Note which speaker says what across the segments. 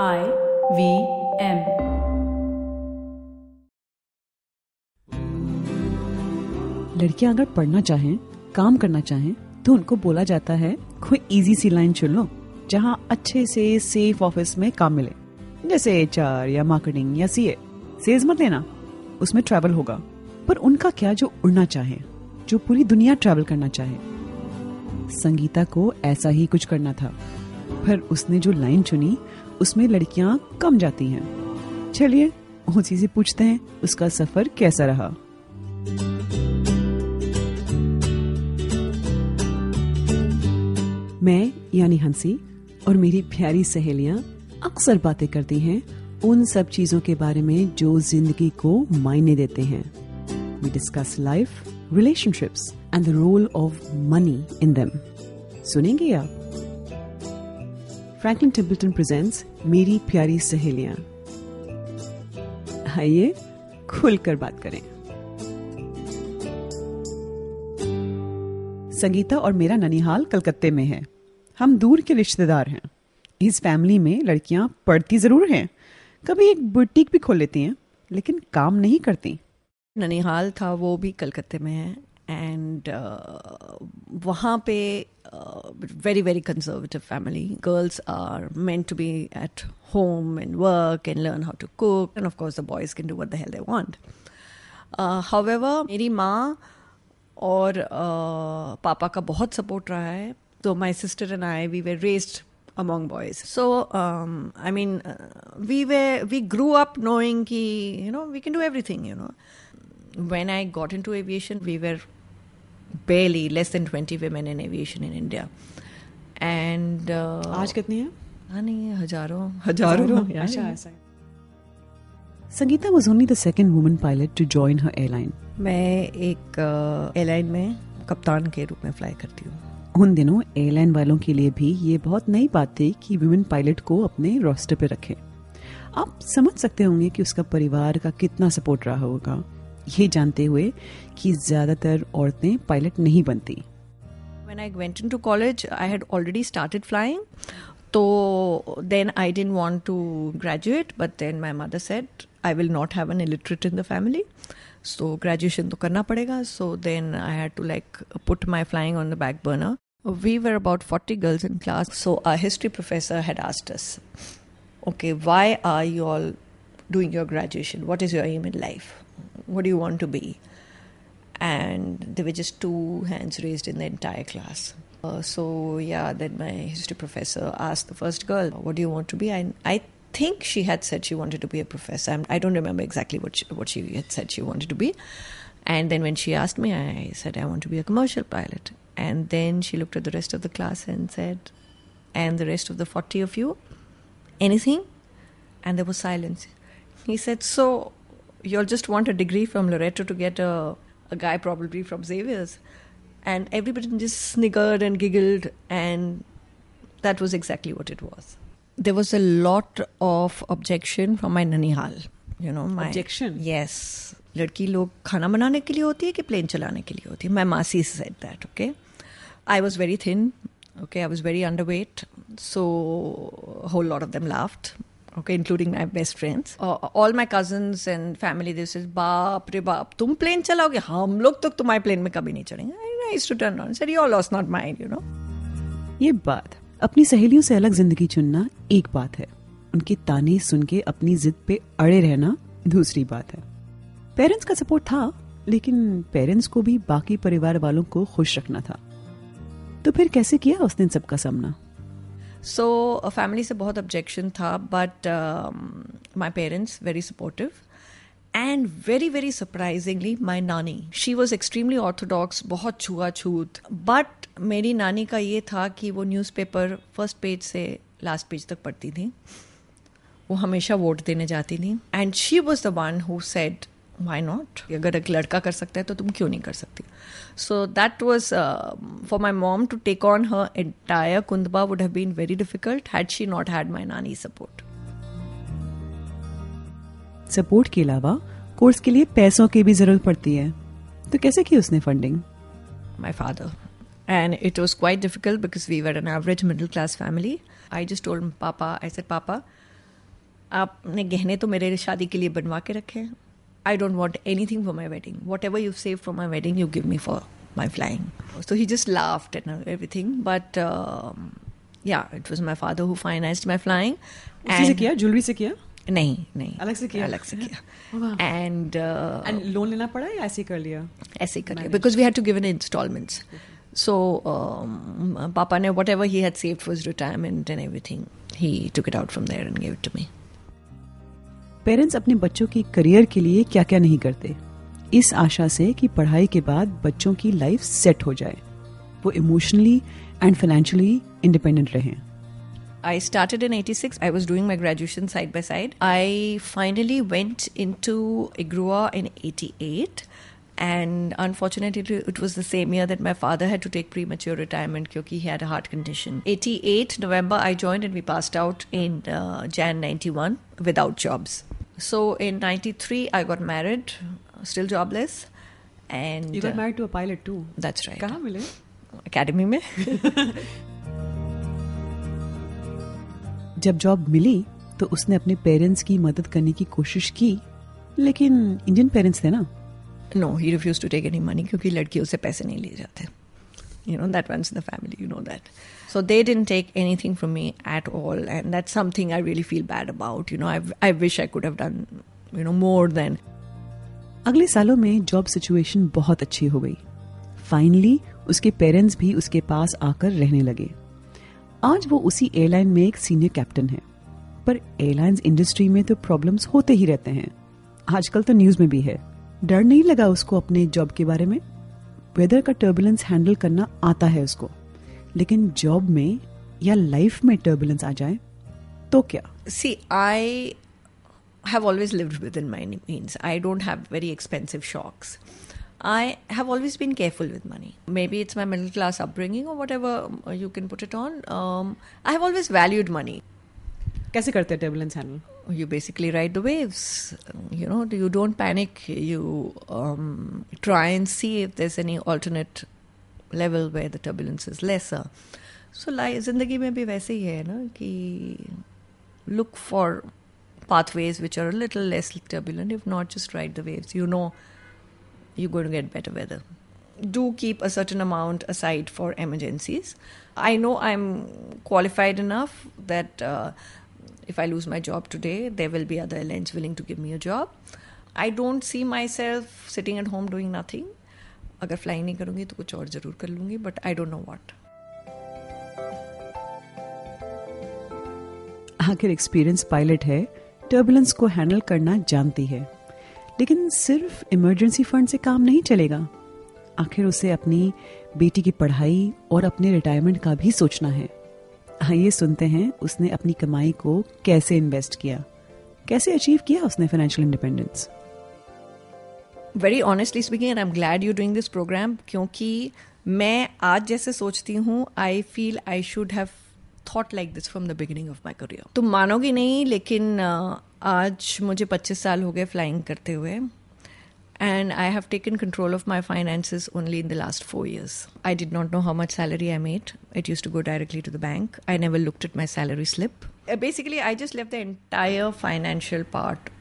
Speaker 1: I V M
Speaker 2: लड़कियाँ अगर पढ़ना चाहें, काम करना चाहें तो उनको बोला जाता है, कोई इजी सी लाइन चुन लो, जहाँ अच्छे से सेफ़ ऑफ़िस में काम मिले। जैसे एचआर या मार्केटिंग या सी सेल्स मत लेना, उसमें ट्रैवल होगा। पर उनका क्या जो उड़ना चाहे, जो पूरी दुनिया ट्रैवल करना चाहे? संगीता को ऐसा ही कुछ करना था। पर उसने जो लाइन चुनी उसमें लड़कियाँ कम जाती हैं। चलिए, उसी से पूछते हैं, उसका सफ़र कैसा रहा? मैं, यानी हँसी, और मेरी प्यारी सहेलियाँ अक्सर बातें करती हैं उन सब चीज़ों के बारे में जो ज़िंदगी को मायने देते हैं। We discuss life relationships and the role of money in them सुनेंगे आप? फ्रैंकलिन टेम्पल्टन प्रेजेंट्स मेरी प्यारी सहेलियाँ। आइए खुलकर बात करें। संगीता और मेरा ननिहाल कलकत्ते में है। हम दूर के रिश्तेदार हैं। इस फैमिली में लड़कियाँ पढ़ती ज़रूर हैं। कभी एक बुटीक भी खोल लेती हैं लेकिन काम नहीं करती।
Speaker 3: ननिहाल था वो भी कलकत्ते में है। एंड uh, वहाँ पे Very very conservative family girls are meant to be at home and work and learn how to cook and of course the boys can do what the hell they want however मेरी माँ और uh, पापा का बहुत support रहा है तो my sister and I we were raised among boys. So, um, I mean, uh, we were we grew up knowing ki you know we can do everything. You know, when I got into aviation, we were barely less than twenty women in aviation in India, and uh,
Speaker 2: आज कितनी है?
Speaker 3: हाँ नहीं हज़ारों। हज़ारों? yeah,
Speaker 2: अच्छा ऐसा है। Sangeeta was only the second woman pilot to join her airline.
Speaker 3: मैं एक एयरलाइन में कप्तान के रूप में फ्लाई करती हूँ।
Speaker 2: उन दिनों एयरलाइन वालों के लिए भी ये बहुत नई बात थी कि वुमेन पायलट को अपने रोस्टर पे रखें। आप समझ सकते होंगे कि उसका परिवार का कितना सपोर्ट रहा होगा। ये जानते हुए कि ज़्यादातर औरतें पायलट नहीं बनती
Speaker 3: When I went into college, I had already started flying. So then I didn't want to graduate, but then my mother said, I will not have an illiterate in the family. So graduation to karna padega. So then I had to like put my flying on the back burner. We were about 40 girls in class. So our history professor had asked us, okay, why are you all doing your graduation? What is your aim in life? What do you want to be? And there were just two hands raised in the entire class. Uh, so yeah, then my history professor asked the first girl, "What do you want to be?" I, I think she had said she wanted to be a professor. I'm, I do not remember exactly what she, what she had said she wanted to be. And then when she asked me, I said I want to be a commercial pilot. And then she looked at the rest of the class and said, "And the rest of the forty of you, anything?" And there was silence. He said, "So you'll just want a degree from Loreto to get a, a guy probably from Xavier's?" And everybody just sniggered and giggled, and that was exactly what it was. There was a lot of objection from my nanihal. You know, my
Speaker 2: Objection?
Speaker 3: Yes, लड़की लोग खाना बनाने के लिए होती है कि plane चलाने के लिए होती है My मासी said that. Okay, I was very thin. Okay, I was very underweight. So a whole lot of them laughed. Okay, including my best friends. Uh, all my cousins and family, they said, "बाप रे बाप, तुम plane चलाओगे? हम लोग तो तुम्हारे plane में कभी नहीं चढ़ेंगे." I used to turn around and said, "Your loss, not mine."
Speaker 2: ये बात अपनी सहेलियों से अलग ज़िंदगी चुनना एक बात है उनकी ताने सुन के अपनी जिद पे अड़े रहना दूसरी बात है पेरेंट्स का सपोर्ट था लेकिन पेरेंट्स को भी बाकी परिवार वालों को खुश रखना था तो फिर कैसे किया उसने इन सबका सामना
Speaker 3: सो फैमिली से बहुत ऑब्जेक्शन था but my parents very supportive and very very surprisingly my नानी शी वॉज़ एक्सट्रीमली ऑर्थोडॉक्स बहुत छुआछूत. बट मेरी नानी का ये था कि वो न्यूज़ पेपर फ़र्स्ट पेज से लास्ट पेज तक पढ़ती थी. वो हमेशा वोट देने जाती थी. And she was the one who said why not अगर एक लड़का कर सकता है तो तुम क्यों नहीं कर सकती? So that was for my mom to take on her entire कुंदबा would have been very difficult had she not had my नानी सपोर्ट
Speaker 2: सपोर्ट के अलावा कोर्स के लिए पैसों की भी ज़रूरत पड़ती है। तो कैसे की उसने funding
Speaker 3: my father And it was quite difficult because we were an average middle class family. I just told him, Papa, I said, Papa, आपने गहने तो मेरे शादी के लिए बनवा के रखे हैं। I don't want any thing for my wedding whatever you save for my wedding you give me for my flying so he just laughed and everything but yeah it was my father who financed my flying
Speaker 2: उसी से किया jewellery से किया
Speaker 3: नहीं नहीं
Speaker 2: अलग से किया?
Speaker 3: अलग से किया
Speaker 2: वाह।
Speaker 3: एंड
Speaker 2: एंड लोन लेना पड़ा या ऐसे ही कर लिया
Speaker 3: ऐसे ही कर लिया because we had to give in installments so पापा ने whatever he had saved for retirement and everything he took it out from there and give it to me
Speaker 2: parents अपने बच्चों के करियर के लिए क्या क्या नहीं करते इस आशा से कि पढ़ाई के बाद बच्चों की लाइफ सेट हो जाए वो इमोशनली एंड फाइनेंशियली इंडिपेंडेंट रहें
Speaker 3: I started in 86. I was doing my graduation side by side. I finally went into IGRUA in 88. And unfortunately, it was the same year that my father had to take premature retirement because he had a heart condition. 88 November, I joined and we passed out in uh, Jan 91 without jobs. So in 93, I got married, still jobless. And
Speaker 2: You got
Speaker 3: uh,
Speaker 2: married to a pilot too.
Speaker 3: that's right.
Speaker 2: कहाँ मिले
Speaker 3: Academy में.
Speaker 2: जब job मिली तो उसने अपने parents की मदद करने की कोशिश की लेकिन इंडियन पेरेंट्स थे ना
Speaker 3: no he refuse to take any money क्योंकि लड़की उससे पैसे नहीं लिए जाते। You know that once the family you know that so they didn't take any thing from me at all and that something I really feel bad about you know I I wish I could have done you know more than
Speaker 2: अगले सालों में job situation बहुत अच्छी हो गई। Finally उसके parents भी उसके पास आकर रहने लगे। आज वो उसी एयरलाइन में एक सीनियर कैप्टन है। पर एयरलाइंस इंडस्ट्री में तो प्रॉब्लम्स होते ही रहते हैं। आजकल तो न्यूज़ में भी है। डर नहीं लगा उसको अपने जॉब के बारे में वेदर का टर्बुलेंस हैंडल करना आता है उसको लेकिन जॉब में या लाइफ में टर्बुलेंस आ जाए तो क्या
Speaker 3: See, I have always lived within my means. I don't have very expensive shocks. I have always been careful with money. Maybe it's my middle class upbringing or whatever uh, you can put it on. Um, I have always valued money.
Speaker 2: कैसे करते हैं turbulence handle
Speaker 3: you basically ride the waves you know you don't panic you um, try and see if there's any alternate level where the turbulence is lesser so like zindagi mein bhi वैसे ही है ना कि look for pathways which are a little less turbulent if not just ride the waves you know you're going to get better weather do keep a certain amount aside for emergencies i know i'm qualified enough that uh, if I lose my job today, there will be other airlines willing to give me a job. I don't see myself sitting at home doing nothing. अगर fly नहीं करूँगी तो कुछ और ज़रूर कर लूँगी but I don't know what
Speaker 2: आखिर एक्सपीरियंस पायलट है टर्बुलेंस को हैंडल करना जानती है लेकिन सिर्फ़ इमरजेंसी फंड से काम नहीं चलेगा आखिर उसे अपनी बेटी की पढ़ाई और अपने रिटायरमेंट का भी सोचना है आइए सुनते हैं उसने अपनी कमाई को कैसे इन्वेस्ट किया। कैसे अचीव किया उसने financial independence
Speaker 3: very honestly speaking and I am glad you doing this programme क्योंकि मैं आज जैसे सोचती हूँ I feel I should have thought like this from the beginning of my career तुम मानोगी नहीं, लेकिन आज मुझे 25 साल हो गए फ्लाइंग करते हुए। and I have taken control of my finances only in the last four years. I did not know how much salary I made. It used to go directly to the bank. I never looked at my salary slip. Uh, basically, I just left the entire financial part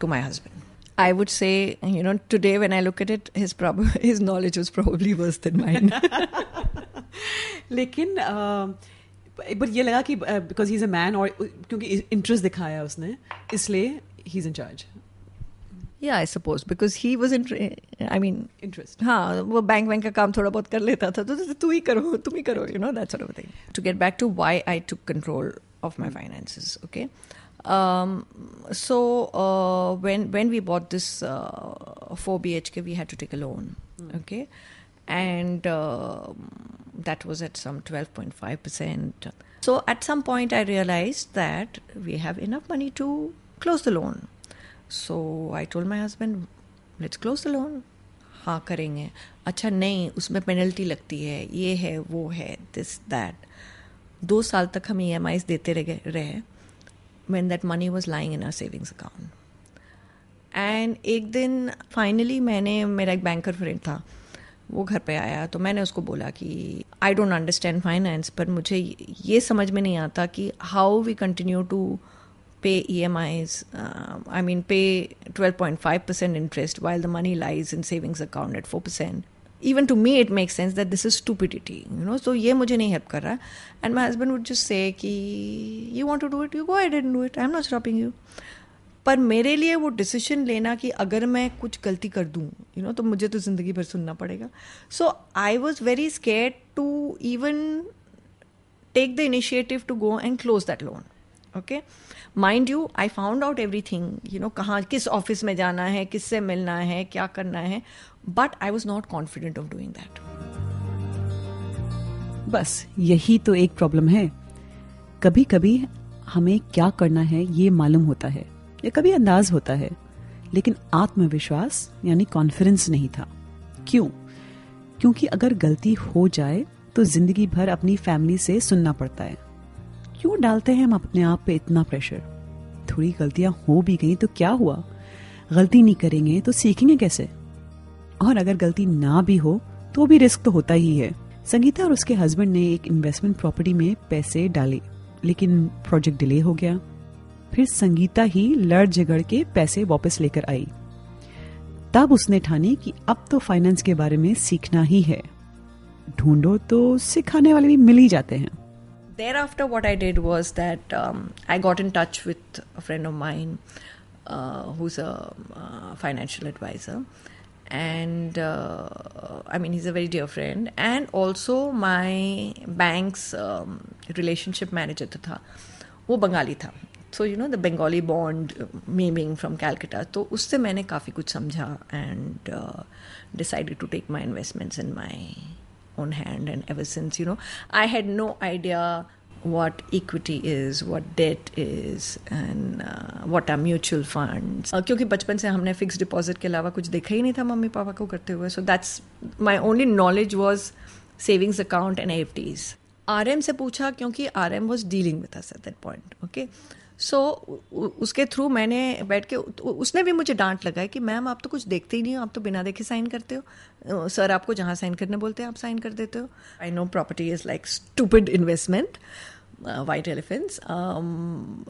Speaker 3: to my husband. I would say, you know, today when I look at it, his prob- his knowledge was probably worse than mine.
Speaker 2: लेकिन but ये लगा कि because he is a man और क्योंकि interest दिखाया उसने इसलिए he is in charge
Speaker 3: yeah, I suppose because he was in. I mean,
Speaker 2: interest
Speaker 3: हाँ वो बैंक बैंक का काम थोड़ा बहुत कर लेता था तो तू ही करो तुम ही करो you know that sort of thing to get back to why I took control of my finances okay so uh, when when we bought this uh, 4 bhk we had to take a loan okay and uh, that was at some 12.5% so at some point i realized that we have enough money to close the loan So I told my husband, let's close the loan हाँ करेंगे. अच्छा नहीं उसमें penalty लगती है ये है वो है दिस दैट दो साल तक हम ई एम आईज देते रह रहे when that money was lying in our savings account and एक दिन फाइनली मैंने मेरा एक बैंकर फ्रेंड था वो घर पे आया तो मैंने उसको बोला कि आई डोंट अंडरस्टैंड फाइनेंस पर मुझे ये समझ में नहीं आता कि how we continue to pay EMIs, um, I mean, pay 12.5% interest while the money lies in savings account at 4%. Even to me, it makes sense that this is stupidity, you know. So ये मुझे नहीं help कर रहा. And my husband would just say कि you want to do it, you go ahead and do it. I'm not stopping you. पर मेरे लिए वो डिसीजन लेना कि अगर मैं कुछ गलती कर दूँ यू नो तो मुझे तो ज़िंदगी भर सुनना पड़ेगा so I was very scared to even take the initiative to go and close that loan okay Mind you I found out every thing you know कहाँ, किस ऑफ़िस में जाना है, किससे मिलना है, क्या करना है but I was not confident of doing that
Speaker 2: बस, यही तो एक प्रॉब्लम है। कभी कभी हमें क्या करना है, ये मालूम होता है, या कभी अंदाज होता है, लेकिन आत्मविश्वास, यानी कॉन्फिडेंस नहीं था। क्यों? क्योंकि अगर गलती हो जाए तो ज़िंदगी भर अपनी फैमिली से सुनना पड़ता है। क्यों डालते हैं हम अपने आप पे इतना प्रेशर थोड़ी गलतियाँ हो भी गई तो क्या हुआ? गलती नहीं करेंगे तो सीखेंगे कैसे? और अगर गलती ना भी हो तो भी रिस्क तो होता ही है। संगीता और उसके हस्बैंड ने एक इन्वेस्टमेंट प्रॉपर्टी में पैसे डाले, लेकिन प्रोजेक्ट डिले हो गया। फिर संगीता ही लड़ झगड़ के पैसे वापस लेकर आई। तब उसने ठानी कि अब तो फाइनेंस के बारे में सीखना ही है। ढूंढो तो सिखाने वाले भी मिल ही जाते हैं।
Speaker 3: thereafter what i did was that um, i got in touch with a friend of mine uh, who's a uh, financial advisor and uh, i mean he's a very dear friend and also my bank's um, relationship manager tha वो बंगाली था so you know the Bengali bond meaning from Calcutta तो उससे मैंने काफ़ी कुछ समझा and decided to take my investments in my Own hand and ever since you know. I had no idea what equity is what debt is and uh, what are mutual funds. Uh, क्योंकि बचपन से हमने fix deposit के अलावा कुछ देखा ही नहीं था मम्मी पापा को करते हुए। So that's my only knowledge was savings account and F Ds R M से पूछा क्योंकि R M was dealing with us at that point okay so so, उसके थ्रू मैंने बैठ के उसने भी मुझे डांट लगाई कि मैम आप तो कुछ देखते ही नहीं हो आप तो बिना देखे साइन करते हो। सर आपको जहाँ साइन करने बोलते हैं आप साइन कर देते हो। I know property is like stupid investment white elephants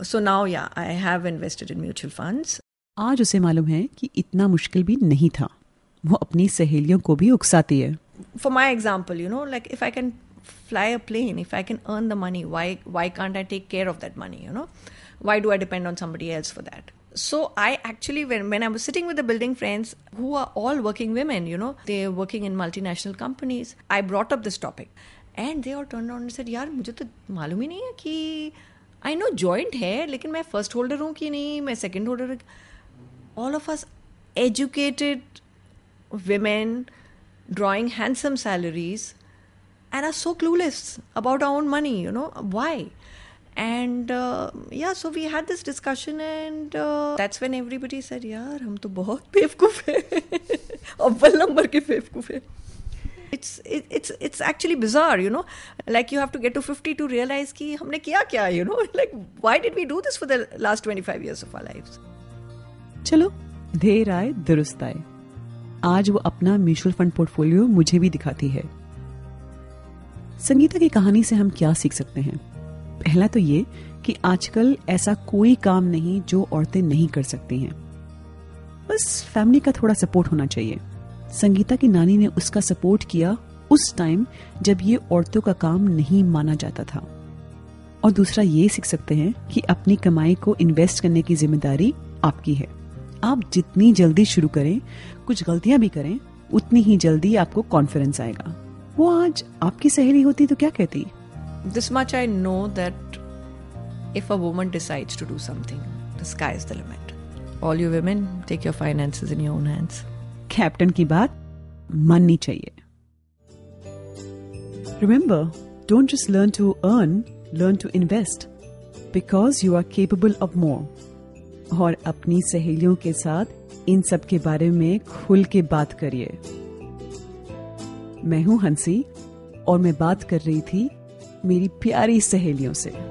Speaker 3: so now yeah I have invested in mutual funds
Speaker 2: आज उसे मालूम है कि इतना मुश्किल भी नहीं था। वो अपनी सहेलियों को भी उकसाती है।
Speaker 3: For my example you know like if I can fly a plane if I can earn the money why why can't i take care of that money you know? why do I depend on somebody else for that? So I actually, when, when I was sitting with the building friends who are all working women, you know, they're working in multinational companies, I brought up this topic. And they all turned around and said, यार मुझे तो मालूम ही नहीं है कि आई know joint है लेकिन मैं फर्स्ट होल्डर हूँ कि नहीं मैं second holder all of us educated women drawing handsome salaries and are so clueless about our own money you know why And uh, yeah so we had this discussion and uh, that's when everybody said यार हम तो बहुत बेवकूफ़ हैं अव्वल number के बेवकूफ़ हैं it's it, it's it's actually bizarre you know like you have to get to 50 to realize कि हमने किया क्या you know like why did we do this for the last 25 years of our lives
Speaker 2: चलो देर आए दुरुस्त आए आज वो अपना म्यूचुअल फंड पोर्टफोलियो मुझे भी दिखाती है संगीता की कहानी से हम क्या सीख सकते हैं पहला तो ये कि आजकल ऐसा कोई काम नहीं जो औरतें नहीं कर सकती हैं। बस फैमिली का थोड़ा सपोर्ट होना चाहिए। संगीता की नानी ने उसका सपोर्ट किया उस टाइम जब ये औरतों का काम नहीं माना जाता था। और दूसरा ये सीख सकते हैं कि अपनी कमाई को इन्वेस्ट करने की ज़िम्मेदारी आपकी है। आप जितनी जल्दी शुरू करें, कुछ गलतियाँ भी करें, उतनी ही जल्दी आपको कॉन्फिडेंस आएगा। वो आज आपकी सहेली होती तो क्या कहती?
Speaker 3: This much I know that if a woman decides to do something, the sky is the limit. All you women, take your finances in your own hands.
Speaker 2: Captain की बात माननी चाहिए Remember, don't just learn to earn, learn to invest because you are capable of more. और अपनी सहेलियों के साथ इन सब के बारे में खुल के बात करिए मैं हूँ हँसी और मैं बात कर रही थी मेरी प्यारी सहेलियों से।